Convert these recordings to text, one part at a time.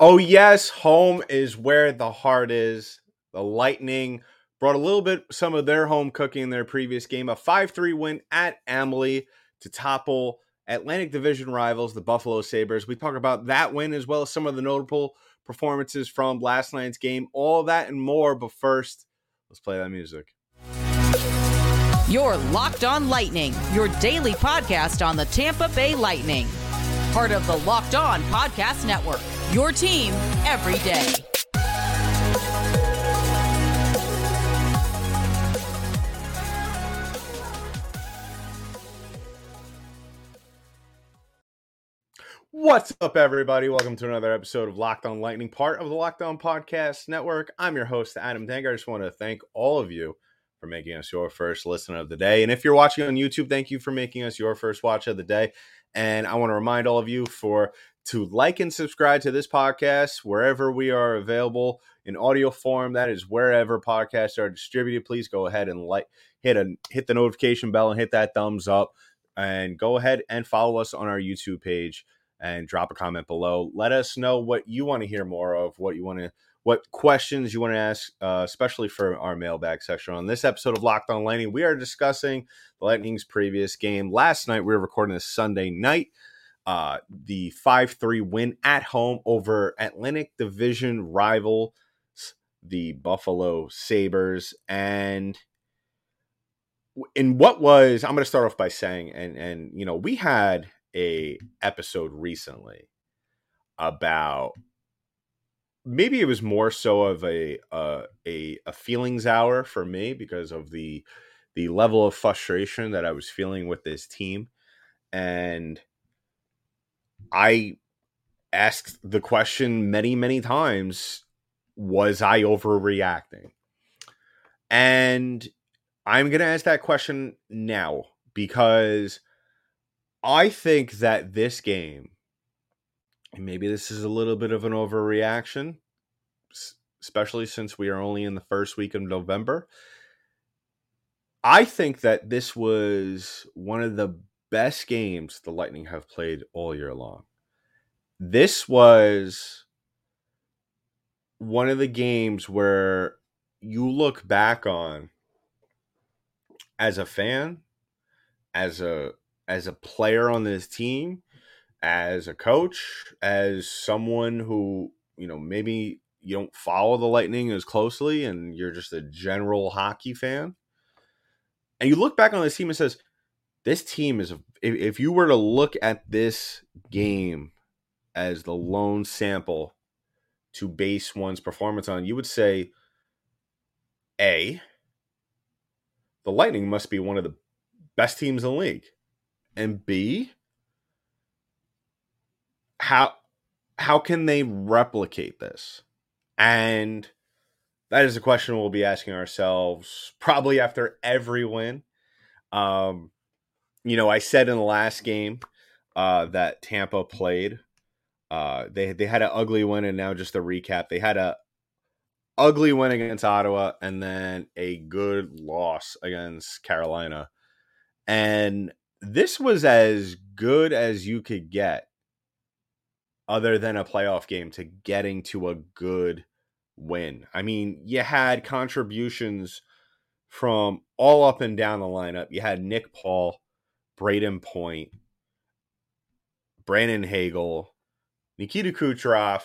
Oh, yes, home is where the heart is. The Lightning brought a little bit some of their home cooking in their previous game, a 5 3 win at Amalie to topple Atlantic Division rivals, the Buffalo Sabres. We talk about that win as well as some of the notable performances from last night's game, all that and more. But first, let's play that music. You're Locked On Lightning, your daily podcast on the Tampa Bay Lightning. Part of the Locked On Podcast Network, your team every day. What's up, everybody? Welcome to another episode of Locked On Lightning, part of the Locked On Podcast Network. I'm your host, Adam Dank. I just want to thank all of you for making us your first listen of the day. And if you're watching on YouTube, thank you for making us your first watch of the day. And I want to remind all of you for to like and subscribe to this podcast wherever we are available in audio form. That is wherever podcasts are distributed. Please go ahead and like hit a hit the notification bell and hit that thumbs up. And go ahead and follow us on our YouTube page and drop a comment below. Let us know what you want to hear more of, what you want to what questions you want to ask, uh, especially for our mailbag section. On this episode of Locked On Lightning, we are discussing the Lightning's previous game. Last night, we were recording this Sunday night. Uh, the 5 3 win at home over Atlantic Division rival, the Buffalo Sabres. And in what was, I'm going to start off by saying, and, and, you know, we had a episode recently about maybe it was more so of a uh, a a feelings hour for me because of the the level of frustration that I was feeling with this team, and I asked the question many many times: Was I overreacting? And I'm going to ask that question now because I think that this game and maybe this is a little bit of an overreaction, especially since we are only in the first week of November. I think that this was one of the best games the Lightning have played all year long. This was one of the games where you look back on as a fan, as a as a player on this team, as a coach, as someone who, you know, maybe you don't follow the Lightning as closely and you're just a general hockey fan. And you look back on this team and says, this team is, if, if you were to look at this game as the lone sample to base one's performance on, you would say, A, the Lightning must be one of the best teams in the league. And B, how how can they replicate this? And that is a question we'll be asking ourselves probably after every win. Um, you know, I said in the last game uh, that Tampa played. Uh, they they had an ugly win, and now just a recap. They had a ugly win against Ottawa, and then a good loss against Carolina. And this was as good as you could get other than a playoff game to getting to a good win. I mean, you had contributions from all up and down the lineup. You had Nick Paul, Brayden Point, Brandon Hagel, Nikita Kucherov,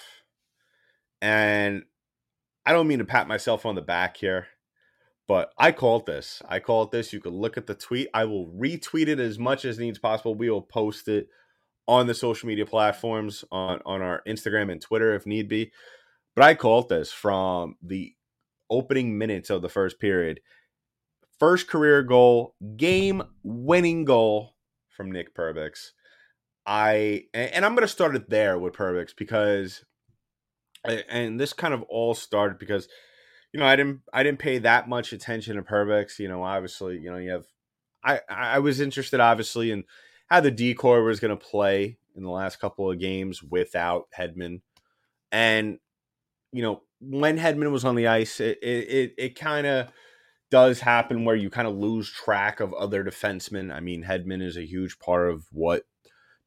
and I don't mean to pat myself on the back here, but I called this. I called this. You could look at the tweet. I will retweet it as much as needs possible. We will post it on the social media platforms on on our Instagram and Twitter if need be. But I called this from the opening minutes of the first period. First career goal, game winning goal from Nick Perbix. I and I'm going to start it there with Perbix because and this kind of all started because you know I didn't I didn't pay that much attention to Perbix. You know, obviously, you know you have I I was interested obviously in how the decor was going to play in the last couple of games without Hedman. And, you know, when Hedman was on the ice, it, it, it kind of does happen where you kind of lose track of other defensemen. I mean, Hedman is a huge part of what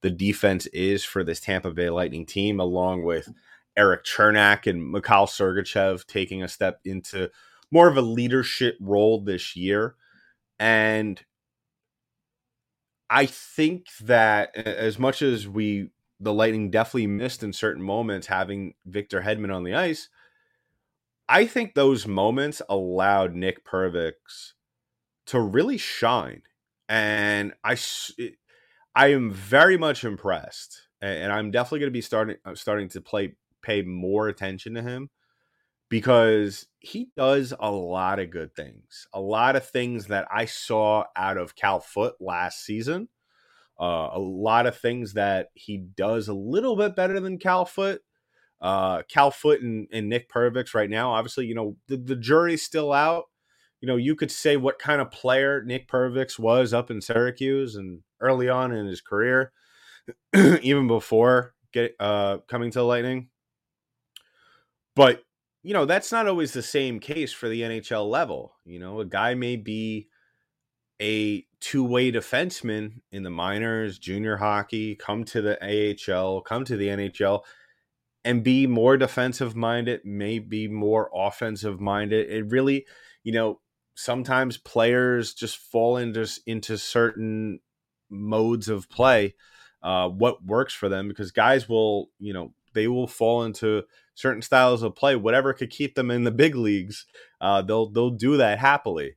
the defense is for this Tampa Bay Lightning team, along with Erik Cernak and Mikhail Sergachev taking a step into more of a leadership role this year. And I think that as much as we, the Lightning definitely missed in certain moments having Victor Hedman on the ice, I think those moments allowed Nick Perbix to really shine. And I, I am very much impressed, and I'm definitely going to be starting uh, starting to play pay more attention to him because he does a lot of good things, a lot of things that I saw out of Cal Foote last season. Uh, a lot of things that he does a little bit better than Cal Foote. Uh, Cal Foote and, and Nick Perbix right now, obviously, you know, the, the jury's still out. You know, you could say what kind of player Nick Perbix was up in Syracuse and early on in his career, even before get uh, coming to the Lightning. But you know, that's not always the same case for the NHL level. You know, a guy may be a two-way defenseman in the minors, junior hockey, come to the AHL, come to the NHL and be more defensive minded, maybe more offensive minded. It really, you know, sometimes players just fall into into certain modes of play uh, what works for them because guys will you know they will fall into certain styles of play whatever could keep them in the big leagues uh, they'll they'll do that happily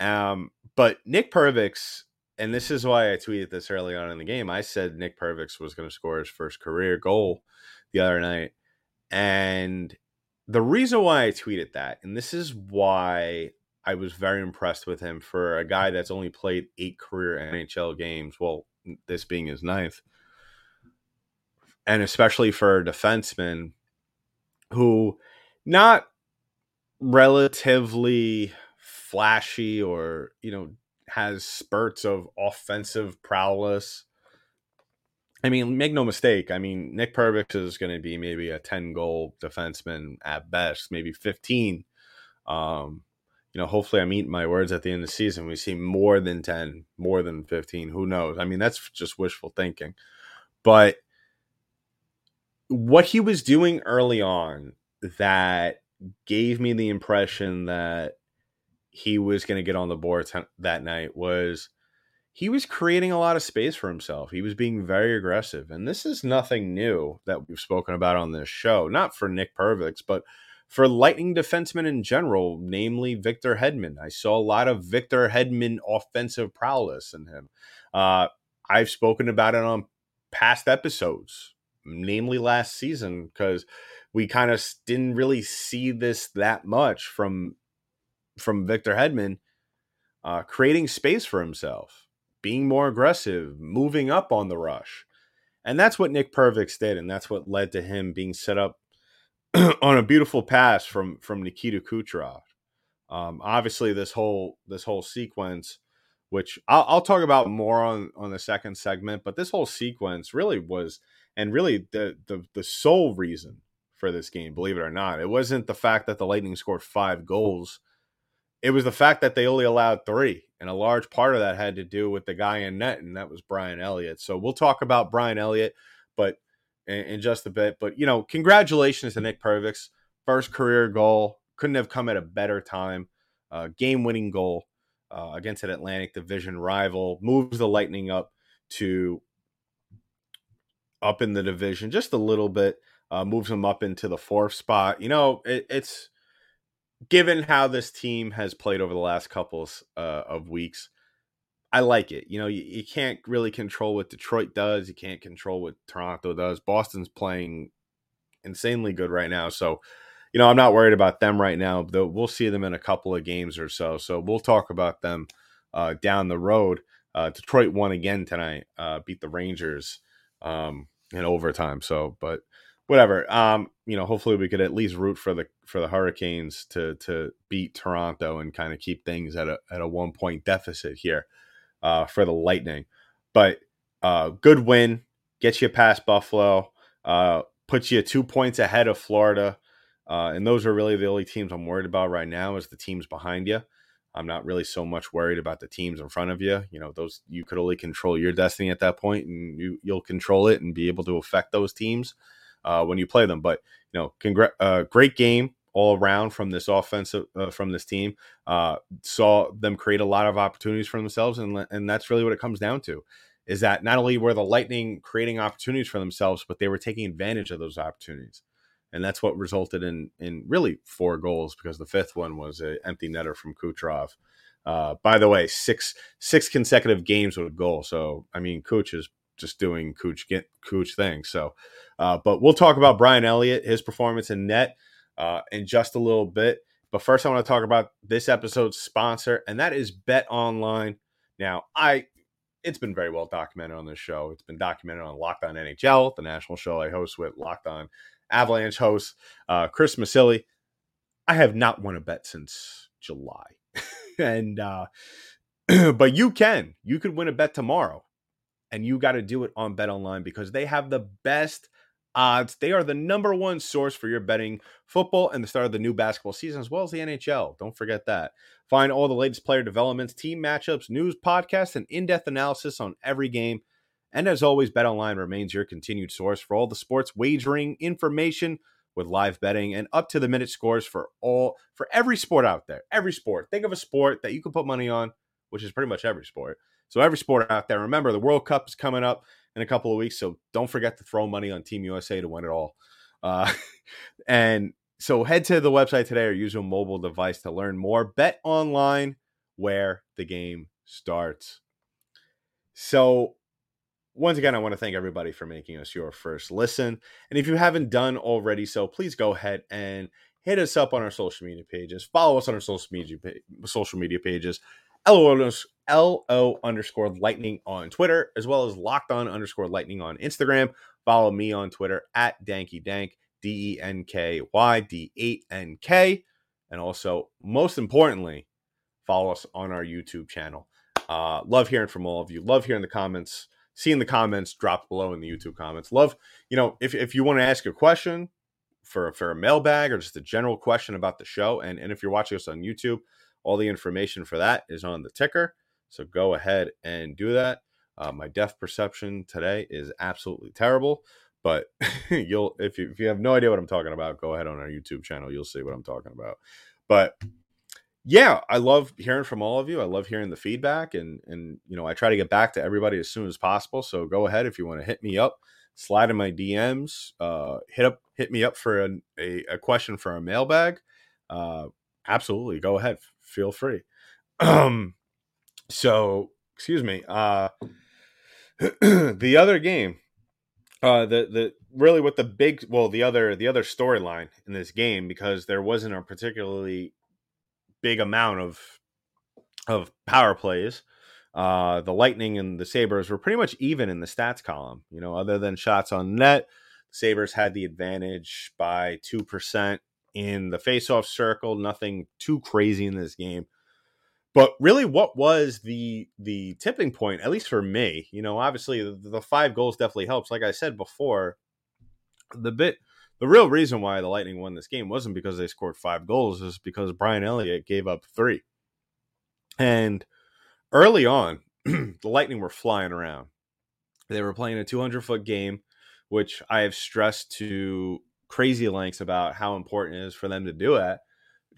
um, but Nick Perbix and this is why I tweeted this early on in the game I said Nick Perbix was going to score his first career goal the other night and the reason why I tweeted that and this is why I was very impressed with him for a guy that's only played eight career NHL games. Well, this being his ninth, and especially for a defenseman who not relatively flashy or you know has spurts of offensive prowess. I mean, make no mistake. I mean, Nick Perbix is going to be maybe a 10 goal defenseman at best, maybe 15. Um, you know, hopefully I'm eating my words at the end of the season. We see more than 10, more than 15. Who knows? I mean, that's just wishful thinking. But what he was doing early on that gave me the impression that he was going to get on the board t- that night was he was creating a lot of space for himself. He was being very aggressive. And this is nothing new that we've spoken about on this show, not for Nick Perbix, but for Lightning defensemen in general, namely Victor Hedman. I saw a lot of Victor Hedman offensive prowess in him. Uh, I've spoken about it on past episodes, namely last season, because we kind of didn't really see this that much from from Victor Hedman, uh, creating space for himself, being more aggressive, moving up on the rush. And that's what Nick Perbix did, and that's what led to him being set up on a beautiful pass from from Nikita Kucherov. Um, obviously, this whole this whole sequence, which I'll, I'll, talk about more on on the second segment, but this whole sequence really was, and really the the the sole reason for this game, believe it or not, it wasn't the fact that the Lightning scored five goals. It was the fact that they only allowed three, and a large part of that had to do with the guy in net, and that was Brian Elliott. So we'll talk about Brian Elliott, but in, in just a bit. But you know, congratulations to Nick Perbix, first career goal. Couldn't have come at a better time. Uh, game winning goal uh, against an Atlantic Division rival moves the Lightning up to up in the division just a little bit. Uh, moves them up into the fourth spot. You know, it, it's given how this team has played over the last couple uh, of weeks. I like it. You know, you, you can't really control what Detroit does. You can't control what Toronto does. Boston's playing insanely good right now. So, you know, I'm not worried about them right now. Though we'll see them in a couple of games or so. So we'll talk about them uh, down the road. Uh, Detroit won again tonight, uh, beat the Rangers um, in overtime. So, but whatever. Um, you know, hopefully we could at least root for the for the Hurricanes to to beat Toronto and kind of keep things at a at a one point deficit here uh, for the Lightning. But uh, good win, gets you past Buffalo, uh, puts you two points ahead of Florida. Uh, and those are really the only teams I'm worried about right now is the teams behind you. I'm not really so much worried about the teams in front of you. You know, those you could only control your destiny at that point, and you you'll control it and be able to affect those teams. Uh, when you play them. But you know, congr- uh, great game all around from this offensive uh, from this team. Uh, saw them create a lot of opportunities for themselves, and and that's really what it comes down to. Is that not only were the Lightning creating opportunities for themselves, but they were taking advantage of those opportunities, and that's what resulted in in really four goals because the fifth one was an empty netter from Kucherov. Uh, by the way, six six consecutive games with a goal. So I mean, Kuch is just doing Kuch get Kuch things. So, uh, but we'll talk about Brian Elliott, his performance in net uh, in just a little bit. But first, I want to talk about this episode's sponsor, and that is Bet Online. Now, I it's been very well documented on this show. It's been documented on Locked On NHL, the national show I host with Locked On Avalanche host uh, Chris Masilli. I have not won a bet since July, and uh, but you can. You could win a bet tomorrow, and you got to do it on Bet Online because they have the best odds. They are the number one source for your betting football and the start of the new basketball season, as well as the NHL. Don't forget that. Find all the latest player developments, team matchups, news, podcasts, and in depth analysis on every game. And as always, BetOnline remains your continued source for all the sports wagering information with live betting and up to the minute scores for all for every sport out there. Every sport. Think of a sport that you can put money on, which is pretty much every sport. So every sport out there. Remember, the World Cup is coming up in a couple of weeks. So don't forget to throw money on Team USA to win it all. Uh, and so head to the website today or use a mobile device to learn more. Bet online where the game starts. So once again, I want to thank everybody for making us your first listen. And if you haven't done already so, please go ahead and hit us up on our social media pages. Follow us on our social media social media pages. LO underscore lightning on Twitter, as well as locked on underscore lightning on Instagram. Follow me on Twitter at Danky Dank, D E N K Y D 8 N K. And also, most importantly, follow us on our YouTube channel. Uh, love hearing from all of you. Love hearing the comments, seeing the comments drop below in the YouTube comments. Love, you know, if, if you want to ask a question for, for a mailbag or just a general question about the show, and, and if you're watching us on YouTube, all the information for that is on the ticker. So go ahead and do that. Uh, my depth perception today is absolutely terrible, but you'll if you if you have no idea what I'm talking about, go ahead on our YouTube channel. You'll see what I'm talking about. But yeah, I love hearing from all of you. I love hearing the feedback, and and you know I try to get back to everybody as soon as possible. So go ahead if you want to hit me up, slide in my DMs, uh, hit up hit me up for a, a, a question for a mailbag. Uh, absolutely, go ahead, feel free. Um, so excuse me. Uh, the other game, uh, the the really what the big well the other the other storyline in this game because there wasn't a particularly big amount of of power plays. Uh, the Lightning and the Sabres were pretty much even in the stats column. You know, other than shots on net, Sabres had the advantage by two percent in the faceoff circle. Nothing too crazy in this game. But really, what was the the tipping point? At least for me, you know, obviously the, the five goals definitely helps. Like I said before, the bit the real reason why the Lightning won this game wasn't because they scored five goals, is because Brian Elliott gave up three. And early on, the Lightning were flying around. They were playing a 200 foot game, which I have stressed to crazy lengths about how important it is for them to do it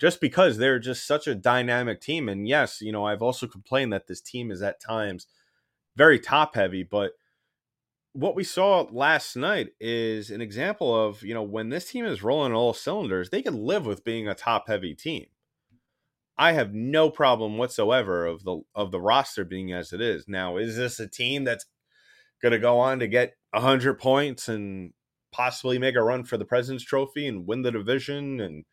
just because they're just such a dynamic team. And yes, you know, I've also complained that this team is at times very top heavy, but what we saw last night is an example of, you know, when this team is rolling all cylinders, they can live with being a top heavy team. I have no problem whatsoever of the of the roster being as it is. Now, is this a team that's going to go on to get 100 points and possibly make a run for the President's Trophy and win the division and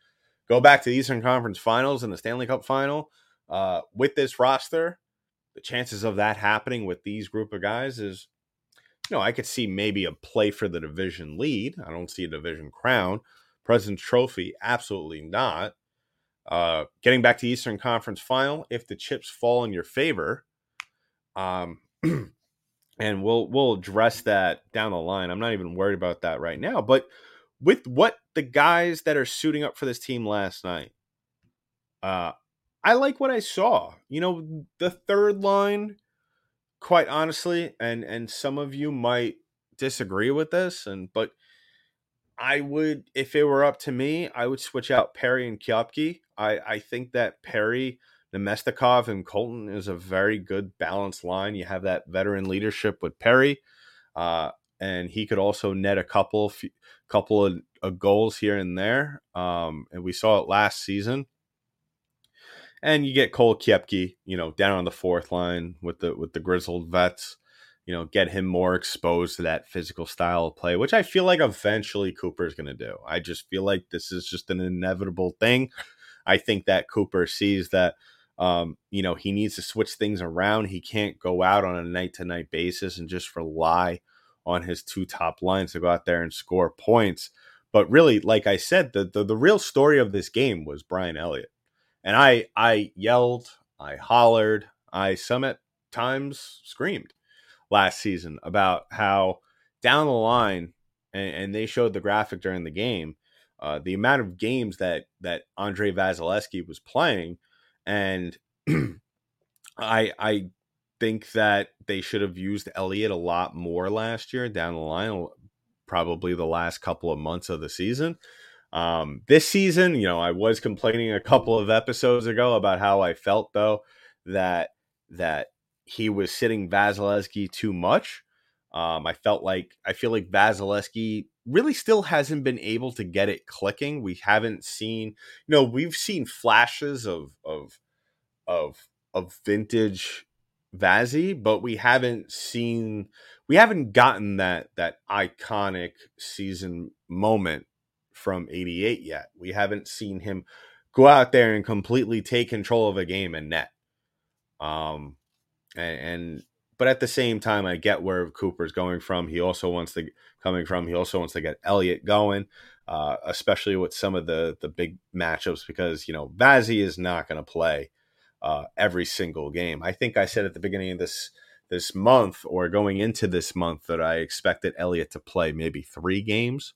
go back to the Eastern Conference Finals and the Stanley Cup Final uh, with this roster, the chances of that happening with these group of guys is, you know, I could see maybe a play for the division lead. I don't see a division crown. President's Trophy, absolutely not. Uh, getting back to Eastern Conference Final, if the chips fall in your favor, um, and we'll we'll address that down the line. I'm not even worried about that right now, but with what the guys that are suiting up for this team last night, uh, I like what I saw. You know, the third line, quite honestly, and and some of you might disagree with this, and but I would, if it were up to me, I would switch out Perry and Koepke. I, I think that Perry, Namestnikov, and Colton is a very good balanced line. You have that veteran leadership with Perry, uh, and he could also net a couple, couple of, of goals here and there. Um, and we saw it last season. And you get Cole Koepke, you know, down on the fourth line with the with the grizzled vets you know, get him more exposed to that physical style of play, which I feel like eventually Cooper is going to do. I just feel like this is just an inevitable thing. I think that Cooper sees that, um, you know, he needs to switch things around. He can't go out on a night to night basis and just rely on his two top lines to go out there and score points. But really, like I said, the, the, the real story of this game was Brian Elliott. And I I yelled, I hollered, I some at times screamed last season about how down the line, and, and they showed the graphic during the game, uh, the amount of games that that Andrei Vasilevskiy was playing, and I I think that they should have used Elliott a lot more last year down the line, probably the last couple of months of the season. Um, this season, you know, I was complaining a couple of episodes ago about how I felt though that that he was sitting Vasilevskiy too much. Um, I felt like I feel like Vasilevskiy really still hasn't been able to get it clicking. We haven't seen, you know, we've seen flashes of of of of vintage Vazzy, but we haven't seen we haven't gotten that that iconic season moment from 88 yet. We haven't seen him go out there and completely take control of a game and net. Um and, and but at the same time, I get where Cooper's going from. He also wants to coming from. He also wants to get Elliott going, uh, especially with some of the the big matchups because you know Vazzy is not going to play uh, every single game. I think I said at the beginning of this this month or going into this month that I expected Elliott to play maybe three games,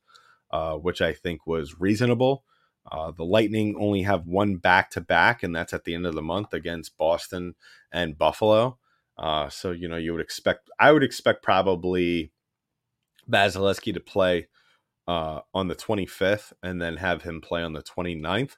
uh, which I think was reasonable. Uh, the Lightning only have one back to back, and that's at the end of the month against Boston and Buffalo. Uh, so you know you would expect I would expect probably Vasilevskiy to play uh, on the 25th and then have him play on the 29th.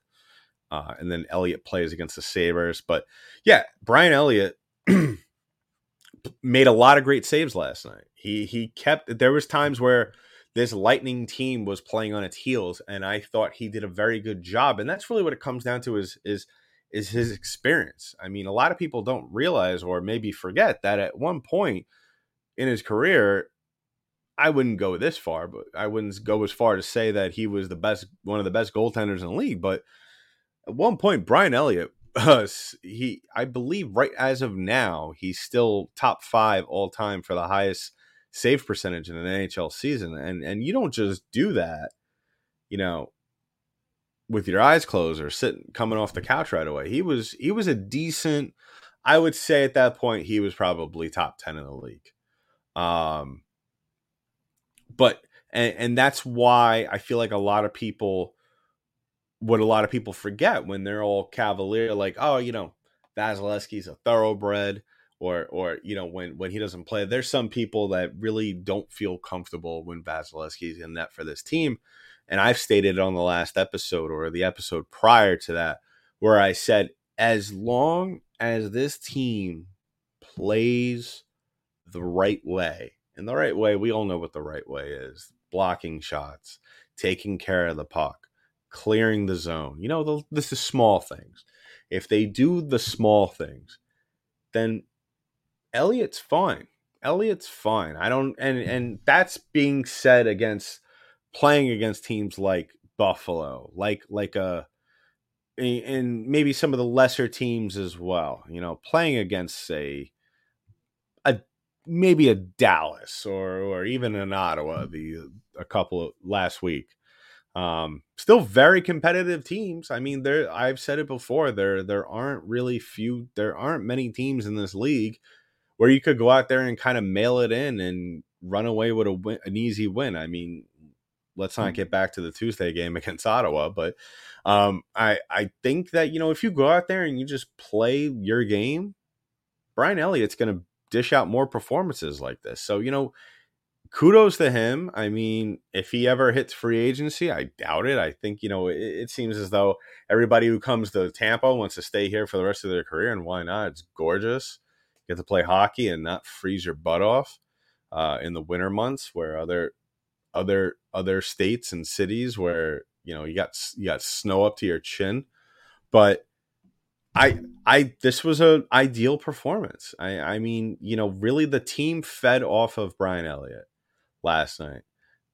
Uh, and then Elliott plays against the Sabres. But yeah, Brian Elliott made a lot of great saves last night. He he kept there was times where this Lightning team was playing on its heels, and I thought he did a very good job. And that's really what it comes down to is is is his experience. I mean, a lot of people don't realize or maybe forget that at one point in his career, I wouldn't go this far, but I wouldn't go as far to say that he was the best, one of the best goaltenders in the league. But at one point, Brian Elliott, uh, he, I believe, right as of now, he's still top five all time for the highest save percentage in an NHL season, and and you don't just do that, you know, with your eyes closed or sitting coming off the couch right away. He was he was a decent. I would say at that point he was probably top ten in the league. Um, but and and that's why I feel like a lot of people, what a lot of people forget when they're all cavalier, like oh you know Vasilevskiy's a thoroughbred. Or, or you know when when he doesn't play, there's some people that really don't feel comfortable when Vasilevskiy's in net for this team, and I've stated on the last episode or the episode prior to that, where I said, as long as this team plays the right way, and the right way, we all know what the right way is blocking shots, taking care of the puck, clearing the zone. You know, the, this is small things. If they do the small things, then Elliott's fine. Elliott's fine. I don't and and that's being said against playing against teams like Buffalo, like like uh, a and maybe some of the lesser teams as well. You know, playing against say maybe a Dallas or or even an Ottawa the a couple of last week. Um, still very competitive teams. I mean, there I've said it before. There there aren't really few. There aren't many teams in this league where you could go out there and kind of mail it in and run away with a win, an easy win. I mean, let's not mm. get back to the Tuesday game against Ottawa, but um, I I think that you know if you go out there and you just play your game, Brian Elliott's going to dish out more performances like this. So you know, kudos to him. I mean, if he ever hits free agency, I doubt it. I think, you know, it, it, seems as though everybody who comes to Tampa wants to stay here for the rest of their career, and why not? It's gorgeous. You get to play hockey and not freeze your butt off uh, in the winter months where other other other states and cities where you know you got you got snow up to your chin but I I this was a ideal performance. I I mean, you know, really the team fed off of Brian Elliott last night.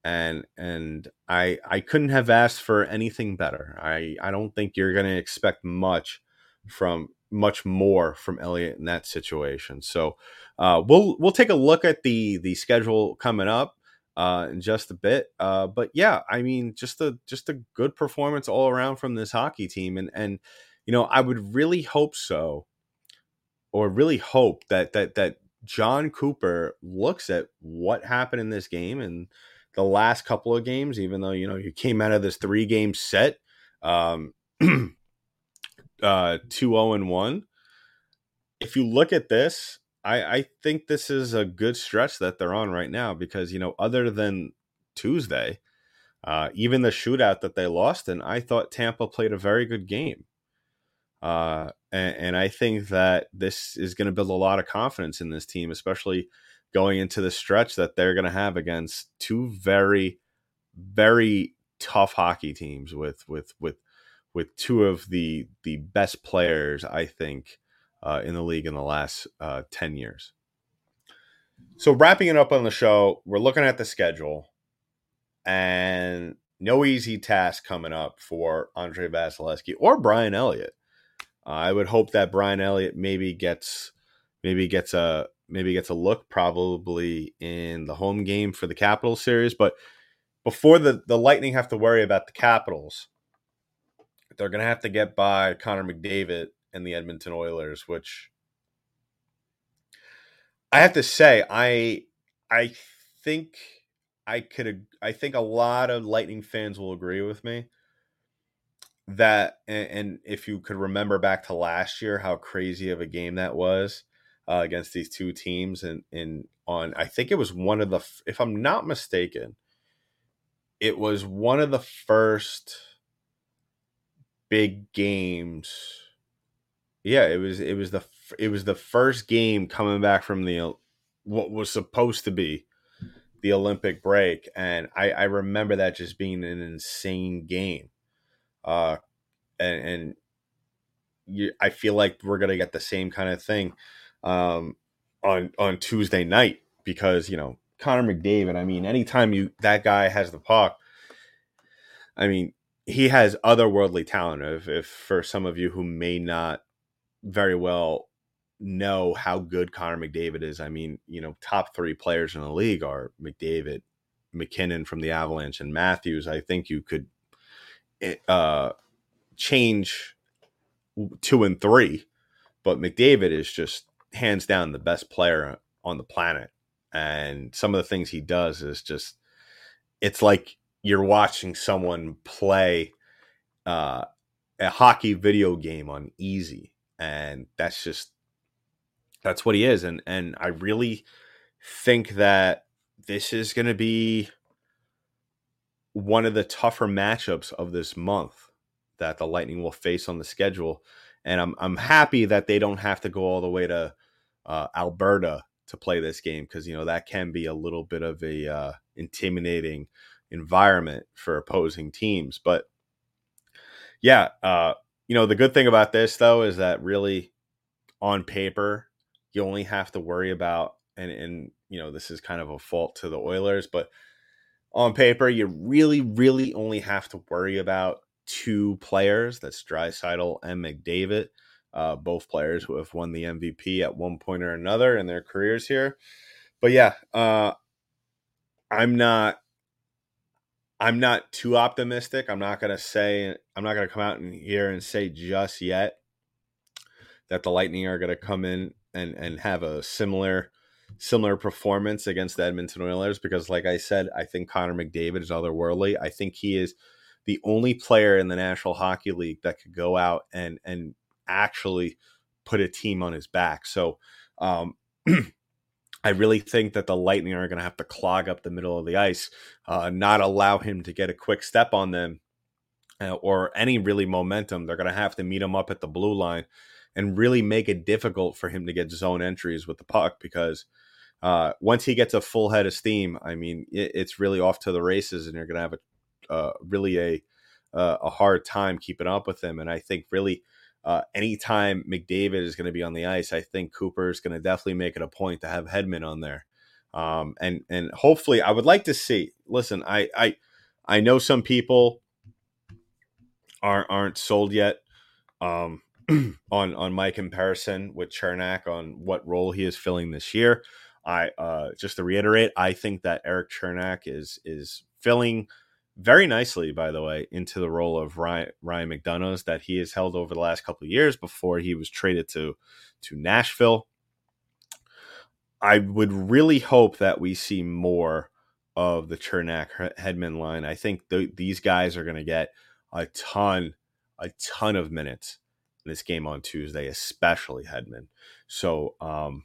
And and I I couldn't have asked for anything better. I I don't think you're going to expect much from much more from Elliott in that situation. So, uh, we'll we'll take a look at the the schedule coming up uh, in just a bit. Uh, but yeah, I mean, just a just a good performance all around from this hockey team, and and you know, I would really hope so, or really hope that that that Jon Cooper looks at what happened in this game and the last couple of games, even though you know you came out of this three game set, um, uh, two zero and one. If you look at this, I I think this is a good stretch that they're on right now because you know other than Tuesday, uh, even the shootout that they lost and I thought Tampa played a very good game. Uh, and, and, I think that this is going to build a lot of confidence in this team, especially going into the stretch that they're going to have against two very, very tough hockey teams with with with with two of the the best players I think uh, in the league in the last uh, ten years. So wrapping it up on the show, we're looking at the schedule, and no easy task coming up for Andrei Vasilevskiy or Brian Elliott. Uh, I would hope that Brian Elliott maybe gets maybe gets a maybe gets a look probably in the home game for the Capitals series, but before the the Lightning have to worry about the Capitals, they're going to have to get by Connor McDavid and the Edmonton Oilers, which I have to say I I think I could I think a lot of Lightning fans will agree with me that and, and, if you could remember back to last year how crazy of a game that was uh, against these two teams and in on I think it was one of the if I'm not mistaken it was one of the first big games. Yeah it was it was the it was the first game coming back from the what was supposed to be the Olympic break and I I remember that just being an insane game uh, and, and you, I feel like we're gonna get the same kind of thing um, on on Tuesday night because you know Connor McDavid. I mean, anytime you that guy has the puck, I mean, he has otherworldly talent. If, if for some of you who may not very well know how good Connor McDavid is, I mean, you know, top three players in the league are McDavid, MacKinnon from the Avalanche, and Matthews. I think you could uh, change two and three, but McDavid is just hands down the best player on the planet. And some of the things he does is just, it's like you're watching someone play uh, a hockey video game on easy. And that's just, that's what he is. And, and I really think that this is going to be one of the tougher matchups of this month that the Lightning will face on the schedule. And I'm I'm happy that they don't have to go all the way to uh, Alberta to play this game because you know that can be a little bit of a uh, intimidating environment for opposing teams. But yeah, uh, you know the good thing about this though is that really on paper you only have to worry about and and you know this is kind of a fault to the Oilers, but on paper, you really, really only have to worry about two players. That's Draisaitl and McDavid, uh, both players who have won the MVP at one point or another in their careers here. But yeah, uh, I'm not. I'm not too optimistic. I'm not to say. I'm not to come out in here and say just yet that the Lightning are to come in and and have a similar similar performance against the Edmonton Oilers because, like I said, I think Connor McDavid is otherworldly. I think he is the only player in the National Hockey League that could go out and and actually put a team on his back. So um, I really think that the Lightning are going to have to clog up the middle of the ice, uh, not allow him to get a quick step on them uh, or any really momentum. They're going to have to meet him up at the blue line and really make it difficult for him to get zone entries with the puck because uh, once he gets a full head of steam, I mean, it, it's really off to the races, and you're going to have a uh, really a uh, a hard time keeping up with him. And I think really uh, anytime McDavid is going to be on the ice, I think Cooper is going to definitely make it a point to have Hedman on there. Um, and and hopefully, I would like to see. Listen, I I I know some people aren't aren't sold yet um, on on my comparison with Cernak on what role he is filling this year. I uh, just to reiterate, I think that Erik Cernak is is filling very nicely, by the way, into the role of Ryan, Ryan McDonagh's that he has held over the last couple of years before he was traded to to Nashville. I would really hope that we see more of the Cernak Hedman line. I think th- these guys are going to get a ton, a ton of minutes in this game on Tuesday, especially Hedman. So, um,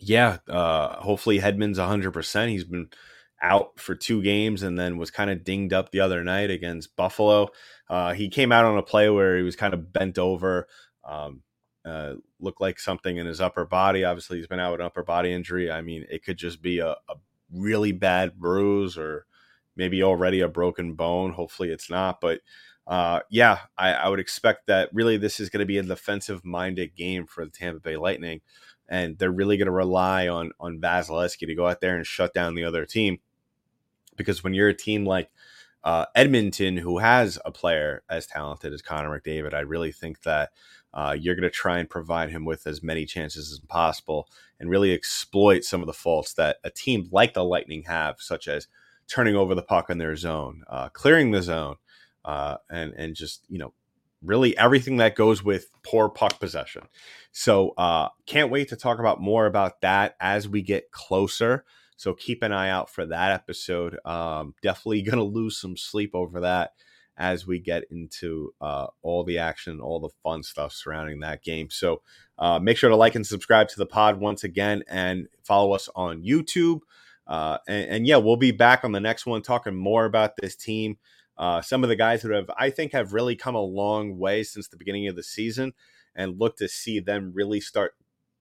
yeah, uh, hopefully Hedman's 100%. He's been out for two games and then was kind of dinged up the other night against Buffalo. Uh, he came out on a play where he was kind of bent over, um, uh, looked like something in his upper body. Obviously, he's been out with an upper body injury. I mean, it could just be a, a really bad bruise or maybe already a broken bone. Hopefully, it's not. But uh, yeah, I, I would expect that really this is going to be a defensive minded game for the Tampa Bay Lightning. And they're really going to rely on on Vasilevskiy to go out there and shut down the other team. Because when you're a team like uh, Edmonton, who has a player as talented as Connor McDavid, I really think that uh, you're going to try and provide him with as many chances as possible and really exploit some of the faults that a team like the Lightning have, such as turning over the puck in their zone, uh, clearing the zone, uh, and and just you know really everything that goes with poor puck possession. So uh, can't wait to talk about more about that as we get closer so keep an eye out for that episode. Um, definitely going to lose some sleep over that as we get into uh, all the action, all the fun stuff surrounding that game. So uh, make sure to like and subscribe to the pod once again and follow us on YouTube. Uh, and, and, yeah, we'll be back on the next one talking more about this team. Uh, some of the guys that have, I think, have really come a long way since the beginning of the season and look to see them really start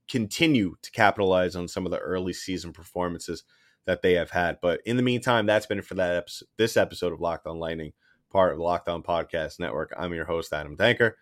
continue to capitalize on some of the early season performances that they have had. But in the meantime, that's been it for that episode, this episode of Locked On Lightning, part of Locked On Podcast Network. I'm your host, Adam Danker.